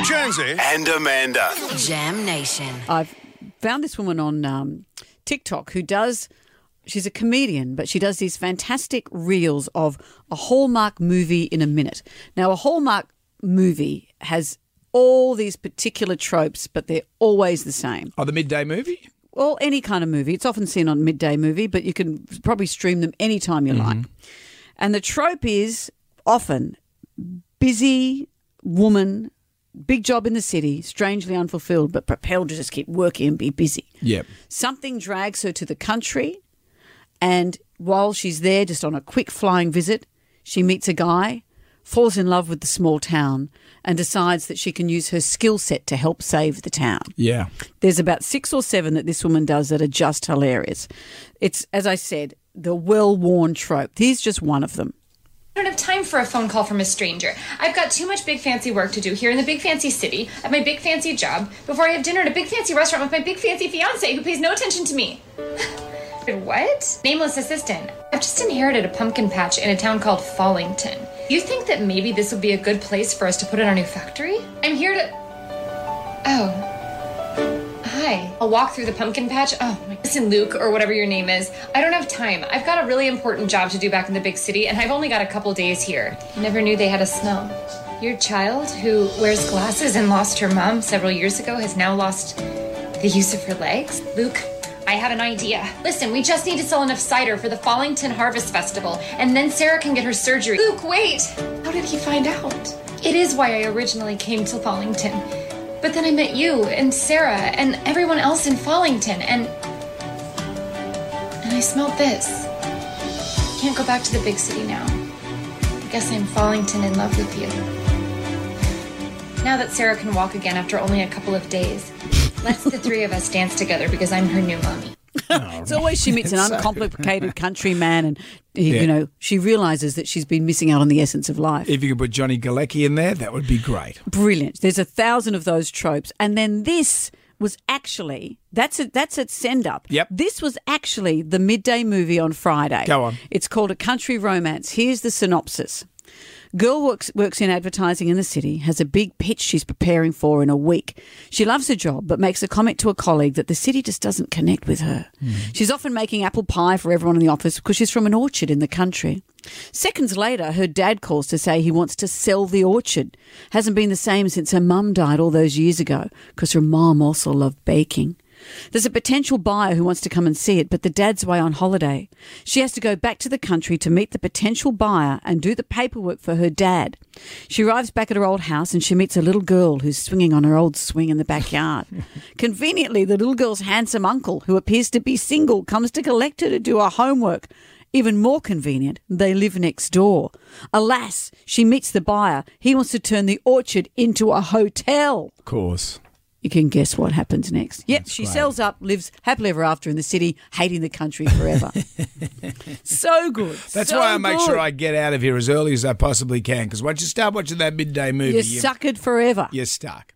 Jonesy and Amanda. Jam Nation. I've found this woman on um, TikTok who does. She's a comedian, but she does these fantastic reels of a Hallmark movie in a minute. Now, a Hallmark movie has all these particular tropes, but they're always the same. Oh, the midday movie? Well, any kind of movie. It's often seen on midday movie, but you can probably stream them anytime you like. And the trope is often busy woman, big job in the city, strangely unfulfilled, but propelled to just keep working and be busy. Yep. Something drags her to the country, and while she's there, just on a quick flying visit, she meets a guy, falls in love with the small town, and decides that she can use her skill set to help save the town. Yeah. There's about six or seven that this woman does that are just hilarious. It's, as I said, the well worn trope. Here's just one of them. I don't have time for a phone call from a stranger. I've got too much big fancy work to do here in the big fancy city at my big fancy job before I have dinner at a big fancy restaurant with my big fancy fiance who pays no attention to me. what? Nameless assistant. I've just inherited a pumpkin patch in a town called Fallington. You think that maybe this would be a good place for us to put in our new factory? I'm here to. Oh. I'll walk through the pumpkin patch. Oh, my. listen, Luke, or whatever your name is. I don't have time. I've got a really important job to do back in the big city, and I've only got a couple days here. Never knew they had a smell. Your child, who wears glasses and lost her mom several years ago, has now lost the use of her legs? Luke, I have an idea. Listen, we just need to sell enough cider for the Fallington Harvest Festival, and then Sarah can get her surgery. Luke, wait! How did he find out? It is why I originally came to Fallington. But then I met you and Sarah and everyone else in Fallington, and. And I smelled this. Can't go back to the big city now. I guess I'm Fallington in love with you. Now that Sarah can walk again after only a couple of days, let's the three of us dance together because I'm her new mommy. It's always she meets an uncomplicated country man, and he, Yeah. you know she realizes that she's been missing out on the essence of life. If you could put Johnny Galecki in there, that would be great. Brilliant. There's a thousand of those tropes, and then this was actually that's a, that's at send up. Yep. This was actually the midday movie on Friday. Go on. It's called A Country Romance. Here's the synopsis. Girl works works in advertising in the city, has a big pitch she's preparing for in a week. She loves her job, but makes a comment to a colleague that the city just doesn't connect with her. Hmm. She's often making apple pie for everyone in the office because she's from an orchard in the country. Seconds later, her dad calls to say he wants to sell the orchard. Hasn't been the same since her mum died all those years ago because her mom also loved baking. There's a potential buyer who wants to come and see it, but the dad's away on holiday. She has to go back to the country to meet the potential buyer and do the paperwork for her dad. She arrives back at her old house and she meets a little girl who's swinging on her old swing in the backyard. Conveniently, the little girl's handsome uncle, who appears to be single, comes to collect her to do her homework. Even more convenient, they live next door. Alas, she meets the buyer. He wants to turn the orchard into a hotel. Of course. You can guess what happens next. Yep, she great. sells up, lives happily ever after in the city, hating the country forever. so good. That's so why I make sure. I get out of here as early as I possibly can. Because once you start watching that midday movie, You're you, suckered forever. you're stuck.